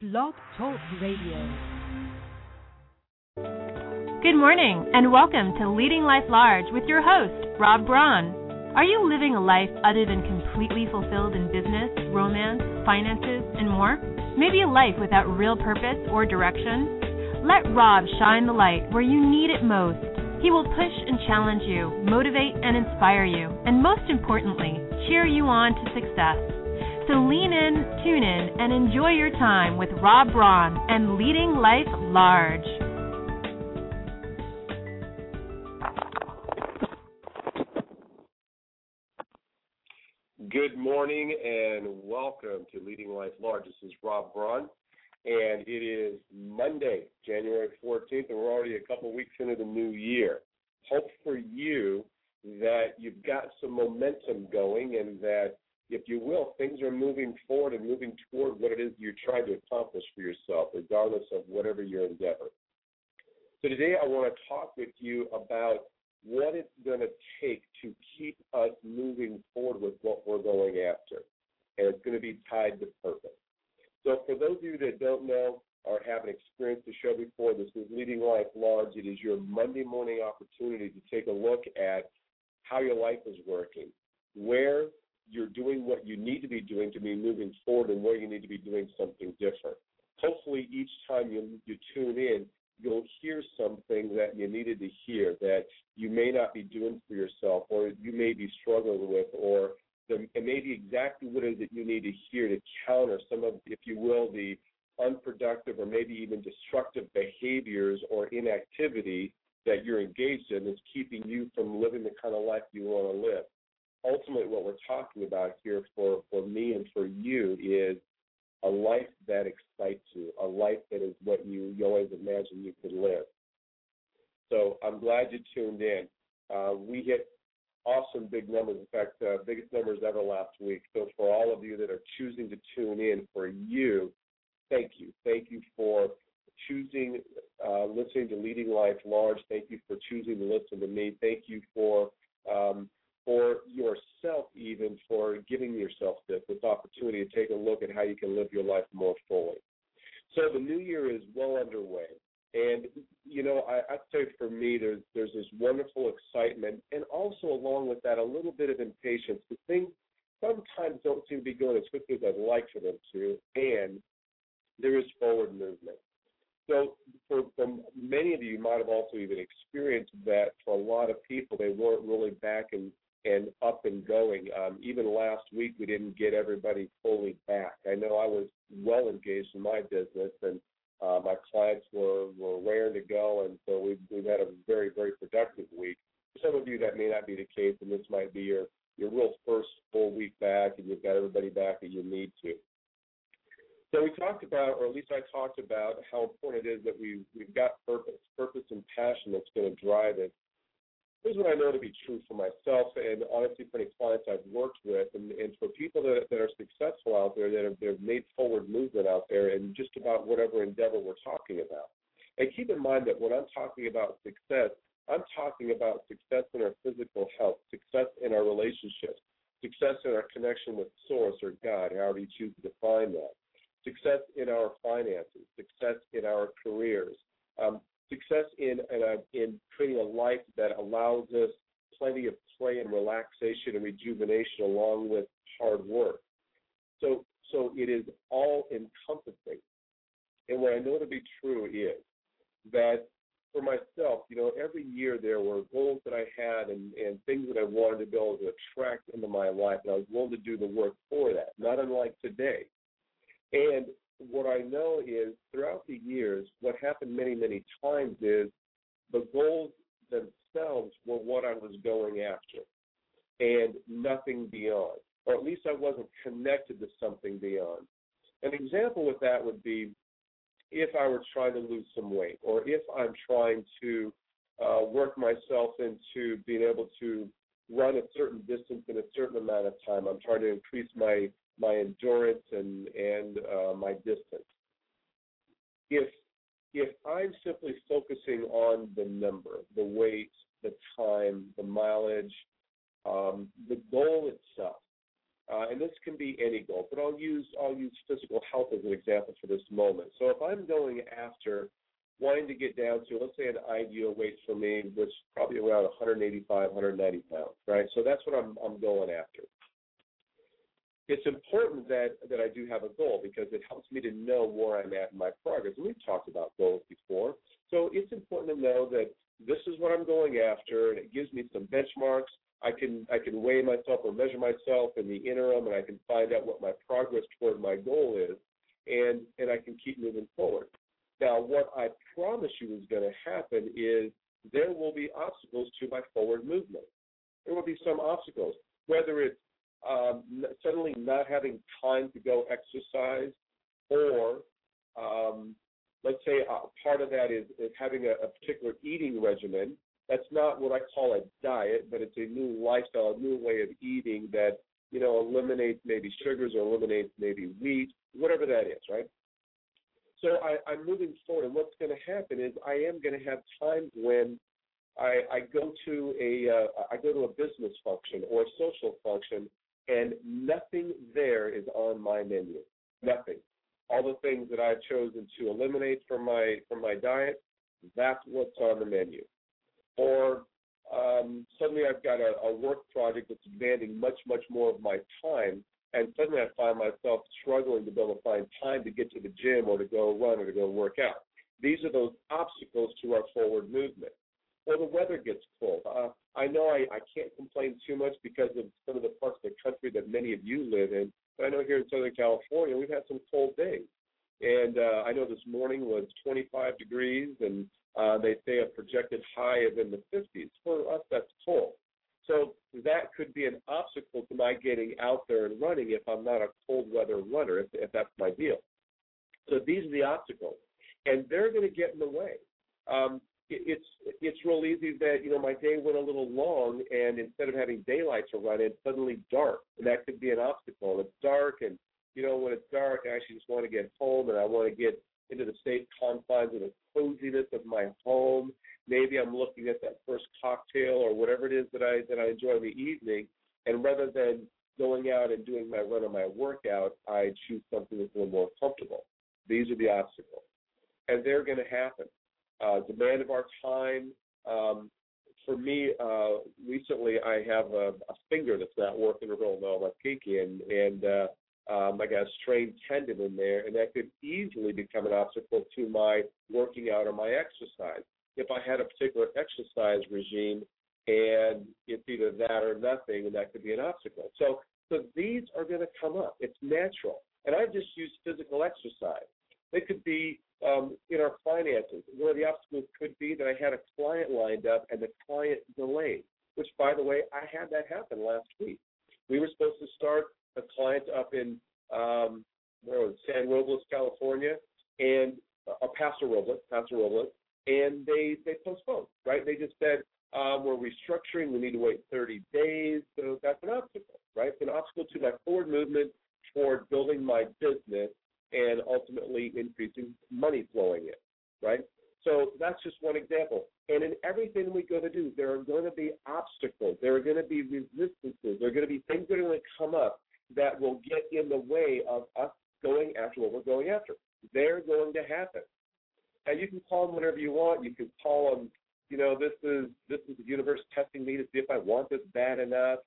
Blog Talk Radio. Good morning, and welcome to Leading Life Large with your host, Robb Braun. Are you living a life other than completely fulfilled in business, romance, finances, and more? Maybe a life without real purpose or direction? Let Robb shine the light where you need it most. He will push and challenge you, motivate and inspire you, and most importantly, cheer you on to success. So lean in, tune in, and enjoy your time with Robb Braun and Leading Life Large. Good morning and welcome to Leading Life Large. This is Robb Braun, and it is Monday, January 14th, and we're already a couple weeks into the new year. Hope for you that you've got some momentum going and that, if you will, things are moving forward and moving toward what it is you're trying to accomplish for yourself, regardless of whatever your endeavor. So today I want to talk with you about what it's going to take to keep us moving forward with what we're going after. And it's going to be tied to purpose. So, for those of you that don't know or haven't experienced the show before, this is Leading Life Large. It is your Monday morning opportunity to take a look at how your life is working, where you're doing what you need to be doing to be moving forward, and where you need to be doing something different. Hopefully, each time you, you tune in, you'll hear something that you needed to hear that you may not be doing for yourself or you may be struggling with or the, it may be exactly what it is that you need to hear to counter some of, if you will, the unproductive or maybe even destructive behaviors or inactivity that you're engaged in that's keeping you from living the kind of life you want to live. Ultimately, what we're talking about here for, for me and for you is a life that excites you, a life that is what you, you always imagine you could live. So I'm glad you tuned in. Uh, we hit awesome big numbers. In fact, uh, biggest numbers ever last week. So for all of you that are choosing to tune in, for you, thank you. Thank you for choosing uh, listening to Leading Life Large. Thank you for choosing to listen to me. Thank you for um, for yourself, even for giving yourself this, this opportunity to take a look at how you can live your life more fully. So the new year is well underway. And you know, I, I'd say for me, there's there's this wonderful excitement, and also along with that, a little bit of impatience. The things sometimes don't seem to be going as quickly as I'd like for them to, and there is forward movement. So, for, for many of you, you might have also even experienced that. For a lot of people, they weren't really back and and up and going. Um, even last week, we didn't get everybody fully back. I know I was well engaged in my business, and uh, my clients were were raring to go, and so we've we've had a very very productive week. For some of you, that may not be the case, and this might be your your real first full week back, and you've got everybody back that you need to. So we talked about, or at least I talked about, how important it is that we we've got purpose, purpose and passion that's going to drive it. Here's what I know to be true for myself, and honestly for any clients I've worked with, and, and for people that, that are successful out there that have, have made forward movement out there, and just about whatever endeavor we're talking about. And keep in mind that when I'm talking about success, I'm talking about success in our physical health, success in our relationships, success in our connection with Source or God, however you choose to define that success in our finances, success in our careers, um, success in in, a, in creating a life that allows us plenty of play and relaxation and rejuvenation along with hard work. So so it is all encompassing. And what I know to be true is that for myself, you know, every year there were goals that I had and, and things that I wanted to be able to attract into my life, and I was willing to do the work for that, not unlike today. And what I know is throughout the years, what happened many, many times is the goals themselves were what I was going after and nothing beyond. Or at least I wasn't connected to something beyond. An example with that would be if I were trying to lose some weight, or if I'm trying to uh, work myself into being able to run a certain distance in a certain amount of time. I'm trying to increase my my endurance and and uh, my distance. If if I'm simply focusing on the number, the weight, the time, the mileage, um, the goal itself, uh, and this can be any goal, but I'll use I'll use physical health as an example for this moment. So if I'm going after wanting to get down to, let's say, an ideal weight for me was probably around 185, 190 pounds, right? So that's what I'm I'm going after. It's important that that I do have a goal because it helps me to know where I'm at in my progress. And we've talked about goals before, so it's important to know that this is what I'm going after, and it gives me some benchmarks. I can I can weigh myself or measure myself in the interim, and I can find out what my progress toward my goal is, and and I can keep moving forward. Now, what I promise you is going to happen is there will be obstacles to my forward movement. There will be some obstacles, whether it's um, suddenly not having time to go exercise, or um, let's say uh, part of that is, is having a, a particular eating regimen. That's not what I call a diet, but it's a new lifestyle, a new way of eating that you know eliminates maybe sugars or eliminates maybe wheat, whatever that is, right? So I, I'm moving forward, and what's going to happen is I am going to have times when I, I go to a uh, I go to a business function or a social function, and nothing there is on my menu. Nothing. All the things that I've chosen to eliminate from my from my diet, that's what's on the menu. Or um, suddenly I've got a, a work project that's demanding much much more of my time, and suddenly I find myself struggling to be able to find time to get to the gym or to go run or to go work out. These are those obstacles to our forward movement. Or the weather gets cold. Uh, I know I, I can't complain too much because of some of the parts of the country that many of you live in, but I know here in Southern California we've had some cold days. And uh, I know this morning was 25 degrees, and uh, they say a projected high of in the 50s. For us, that's cold. So that could be an obstacle to my getting out there and running if I'm not a cold weather runner, if, if that's my deal. So these are the obstacles, and they're going to get in the way. Um, it's it's real easy that you know my day went a little long, and instead of having daylight to run in, suddenly dark, and that could be an obstacle. It's dark, and you know when it's dark, I actually just want to get home, and I want to get into the safe confines of the coziness of my home. Maybe I'm looking at that first cocktail or whatever it is that I that I enjoy in the evening, and rather than going out and doing my run or my workout, I choose something that's a little more comfortable. These are the obstacles, and they're going to happen. Uh, demand of our time. Um, for me, uh, recently I have a, a finger that's not working real well, my pinky, and and uh, um, I got a strained tendon in there, and that could easily become an obstacle to my working out or my exercise. If I had a particular exercise regime, and it's either that or nothing, and that could be an obstacle. So, so these are going to come up. It's natural, and I just use physical exercise. It could be um, in our finances. One of the obstacles could be that I had a client lined up and the client delayed, which, by the way, I had that happen last week. We were supposed to start a client up in um, where was San Robles, California, and uh, Paso Robles, Paso Robles, and they they postponed. Right? They just said um, we're restructuring. We need to wait 30 days. So that's an obstacle. Right? It's an obstacle to my forward movement toward building my business and ultimately increasing money flowing in. Right? So that's just one example. And in everything we go to do, there are going to be obstacles. There are going to be resistances. There are going to be things that are going to come up that will get in the way of us going after what we're going after. They're going to happen. And you can call them whatever you want. You can call them, you know, this is this is the universe testing me to see if I want this bad enough.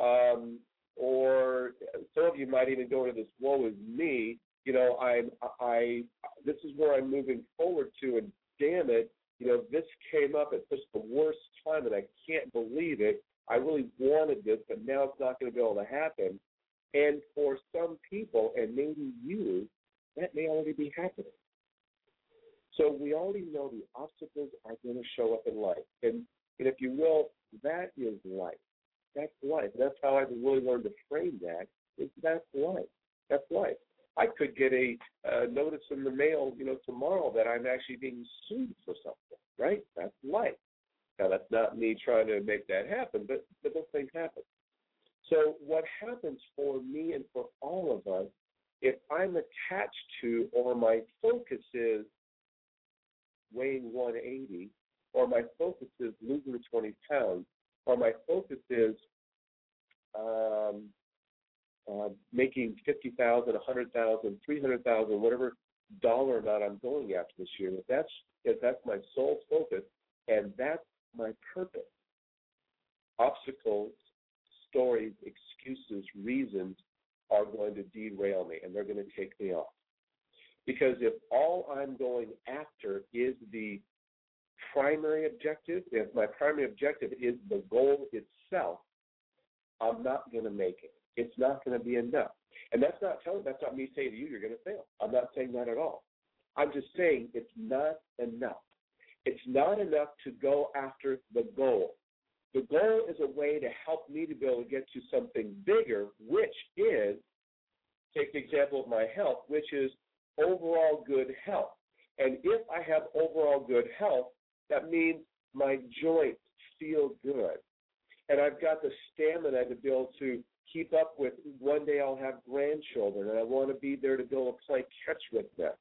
Um, or some of you might even go into this woe is me. You know, I'm I this is where I'm moving forward to, and damn it, you know, this came up at just the worst time, and I can't believe it. I really wanted this, but now it's not going to be able to happen. And for some people, and maybe you, that may already be happening. So we already know obstacles are going to show up in life. And, and if you will, that is life. That's life. That's how I've really learned to frame that. Is that's life. That's life. I could get a uh, notice in the mail, you know, tomorrow that I'm actually being sued for something. Right? That's life. Now that's not me trying to make that happen, but but those things happen. So what happens for me and for all of us, if I'm attached to or my focus is weighing 180, or my focus is losing 20 pounds, or my focus is um, uh, making 50,000, 100,000, 300,000, whatever dollar amount I'm going after this year, if that's if that's my sole focus and that's my purpose, obstacles, stories, excuses, reasons are going to derail me and they're going to take me off. Because if all I'm going after is the primary objective, if my primary objective is the goal itself, I'm not going to make it. It's not going to be enough. And that's not telling that's not me saying to you you're going to fail. I'm not saying that at all. I'm just saying it's not enough. It's not enough to go after the goal. The goal is a way to help me to be able to get to something bigger, which is, take the example of my health, which is overall good health. And if I have overall good health, that means my joints feel good. And I've got the stamina to be able to keep up with one day I'll have grandchildren and I want to be there to be able to play catch with them.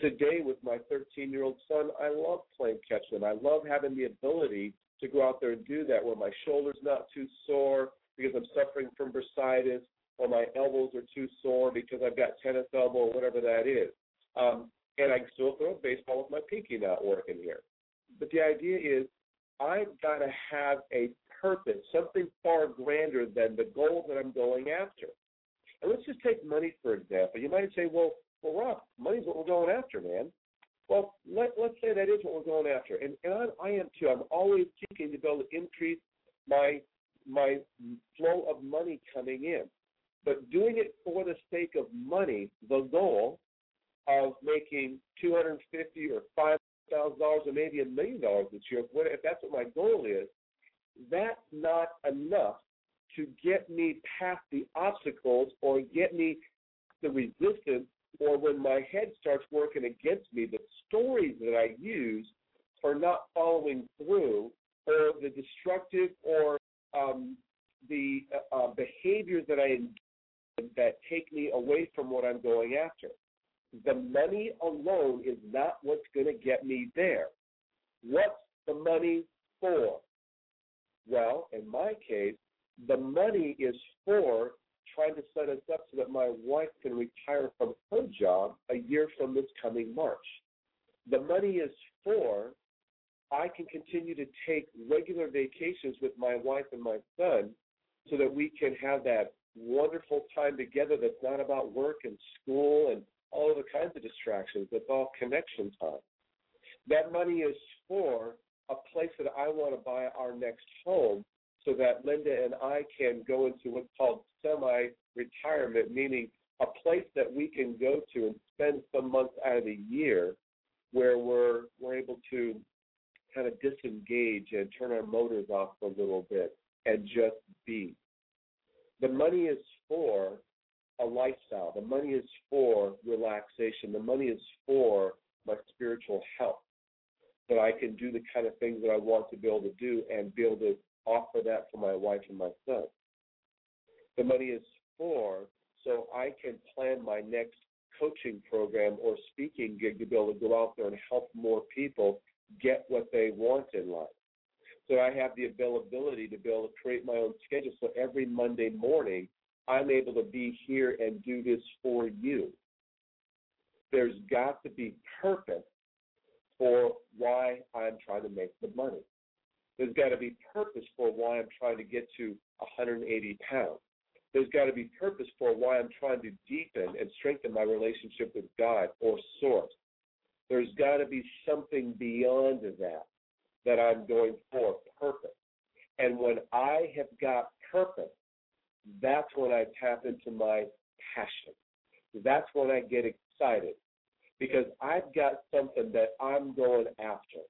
Today with my 13 year old son, I love playing catch with. I love having the ability to go out there and do that where my shoulder's not too sore because I'm suffering from bursitis or my elbows are too sore because I've got tennis elbow or whatever that is. Um, and I still throw a baseball with my pinky not working here. But the idea is I've got to have a purpose, something far grander than the goal that I'm going after. And let's just take money for example. You might say, well, well, Robb, money's what we're going after, man. Well, let, let's say that is what we're going after, and, and I, I am too. I'm always seeking to be able to increase my flow of money coming in, but doing it for the sake of money, the goal of making two hundred fifty or five thousand dollars or maybe a million dollars this year, if that's what my goal is, that's not enough to get me past the obstacles or get me the resistance or when my head starts working against me, the stories that I use are not following through, or the destructive or um, the uh, uh behaviors that I that take me away from what I'm going after. The money alone is not what's going to get me there. What's the money for? Well, in my case, the money is for trying to set us up so that my wife can retire from her job a year from this coming March. The money is for I can continue to take regular vacations with my wife and my son so that we can have that wonderful time together that's not about work and school and all the kinds of distractions. That's all connection time. That money is for a place that I want to buy our next home so that Linda and I can go into what's called semi retirement, meaning a place that we can go to and spend some months out of the year where we're we're able to kind of disengage and turn our motors off a little bit and just be. The money is for a lifestyle. The money is for relaxation. The money is for my spiritual health. That I can do the kind of things that I want to be able to do and be able to offer that for my wife and my son. The money is for so I can plan my next coaching program or speaking gig to be able to go out there and help more people get what they want in life. So I have the availability to be able to create my own schedule. So every Monday morning, I'm able to be here and do this for you. There's got to be purpose for why I'm trying to make the money. There's got to be purpose for why I'm trying to get to 180 pounds. There's got to be purpose for why I'm trying to deepen and strengthen my relationship with God or Source. There's got to be something beyond that that I'm going for purpose. And when I have got purpose, that's when I tap into my passion. That's when I get excited because I've got something that I'm going after.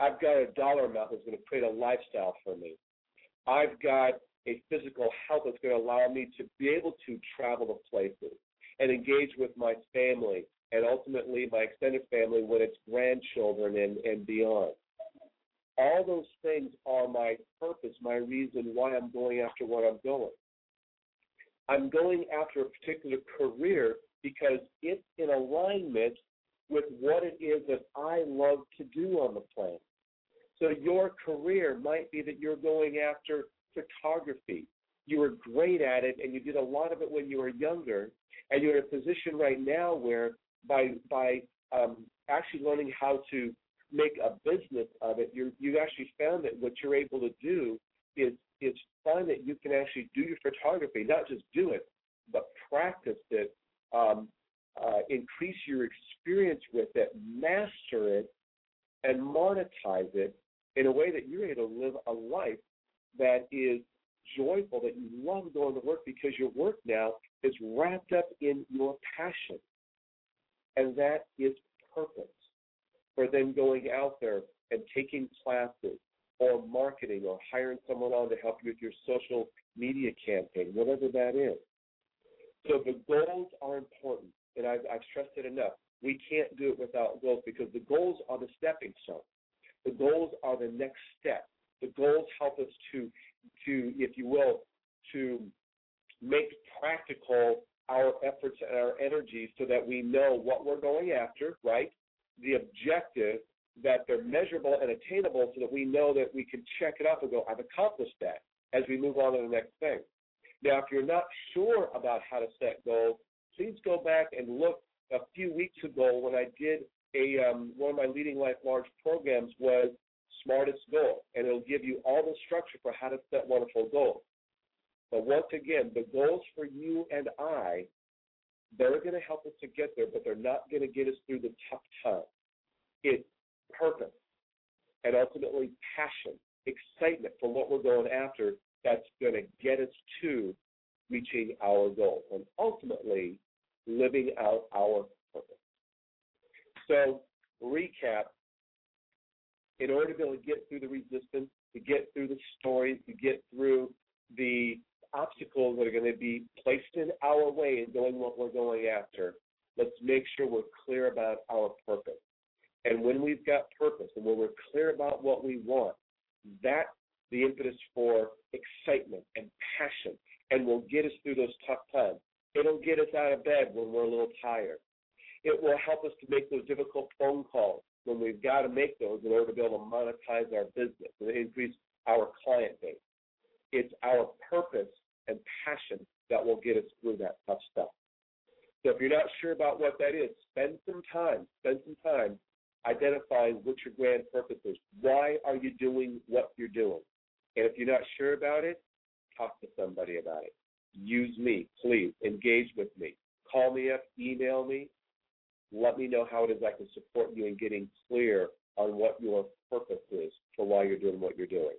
I've got a dollar amount that's going to create a lifestyle for me. I've got a physical health that's going to allow me to be able to travel to places. and engage with my family and ultimately my extended family when it's grandchildren and, and beyond. All those things are my purpose, my reason why I'm going after what I'm going. I'm going after a particular career because it's in alignment with what it is that I love to do on the planet. So your career might be that you're going after photography. You were great at it and you did a lot of it when you were younger, and you're in a position right now where by by um, actually learning how to make a business of it, you you actually found that what you're able to do is is find that you can actually do your photography, not just do it, but practice it, um, uh, increase your experience with it, master it, and monetize it in a way that you're able to live a life that is joyful, that you love going to work because your work now is wrapped up in your passion. And that is purpose for then going out there and taking classes or marketing or hiring someone on to help you with your social media campaign, whatever that is. So the goals are important, and I've, I've stressed it enough. We can't do it without goals because the goals are the stepping stone. The goals are the next step. The goals help us to, to, if you will, to make practical our efforts and our energies so that we know what we're going after, right? The objective, that they're measurable and attainable so that we know that we can check it off and go, I've accomplished that as we move on to the next thing. Now, if you're not sure about how to set goals, please go back and look a few weeks ago when I did a um, one of my leading life large programs was smartest goal, and it'll give you all the structure for how to set wonderful goals. But once again, the goals for you and I, they're going to help us to get there, but they're not going to get us through the tough times. It's purpose and ultimately passion, excitement for what we're going after that's going to get us to reaching our goals and ultimately living out our purpose. So, recap in order to be able to get through the resistance, to get through the stories, to get through the obstacles that are going to be placed in our way in doing what we're going after, let's make sure we're clear about our purpose. And when we've got purpose and when we're clear about what we want, that's the impetus for excitement and passion and will get us through those tough times. It'll get us out of bed when we're a little tired. It will help us to make those difficult phone calls when we've got to make those in order to be able to monetize our business and increase our client base. It's our purpose and passion that will get us through that tough stuff. So if you're not sure about what that is, spend some time, spend some time identifying what your grand purpose is. Why are you doing what you're doing? And if you're not sure about it, talk to somebody about it. Use me, please. Engage with me. Call me up, email me. Let me know how it is I can support you in getting clear on what your purpose is for why you're doing what you're doing.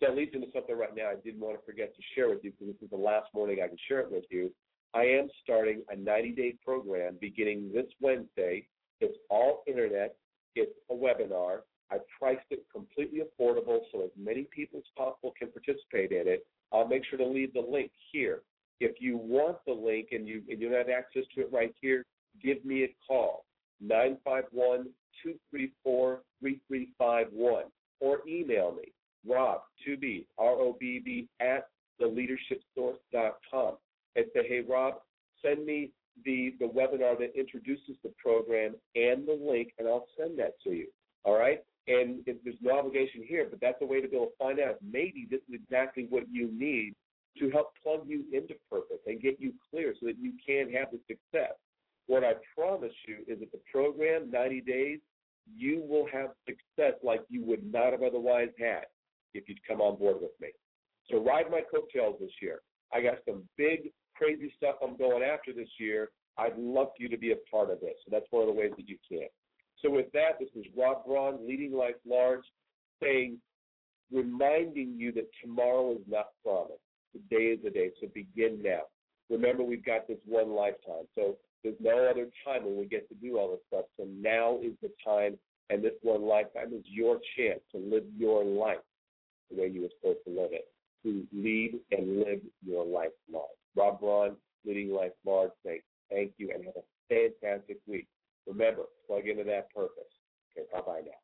That leads into something right now I didn't want to forget to share with you because this is the last morning I can share it with you. I am starting a 90 day program beginning this Wednesday. It's all internet, it's a webinar. I priced it completely affordable so as many people as possible can participate in it. I'll make sure to leave the link here. If you want the link and you and you have access to it right here, give me a call. 951 234 3351 or email me Robb, 2B, R-O-B-B, at theleadershipsource.com and say, hey, Robb, send me the, the webinar that introduces the program and the link, and I'll send that to you. All right? And there's no obligation here, but that's a way to be able to find out maybe this is exactly what you need to help plug you into purpose and get you clear so that you can have the success. What I promise you is that the program, 90 days, you will have success like you would not have otherwise had if you'd come on board with me. So ride my coattails this year. I got some big, crazy stuff I'm going after this year. I'd love for you to be a part of this. So that's one of the ways that you can. So with that, this is Robb Braun, Leading Life Large, saying, reminding you that tomorrow is not promised. Today is the day. So begin now. Remember, we've got this one lifetime. So there's no other time when we get to do all this stuff. So now is the time, and this one lifetime is your chance to live your life the way you were supposed to live it, to lead and live your life large. Robb Braun, Leading Life Large, thanks. thank you and have a fantastic week. Remember, plug into that purpose. Okay, bye bye now.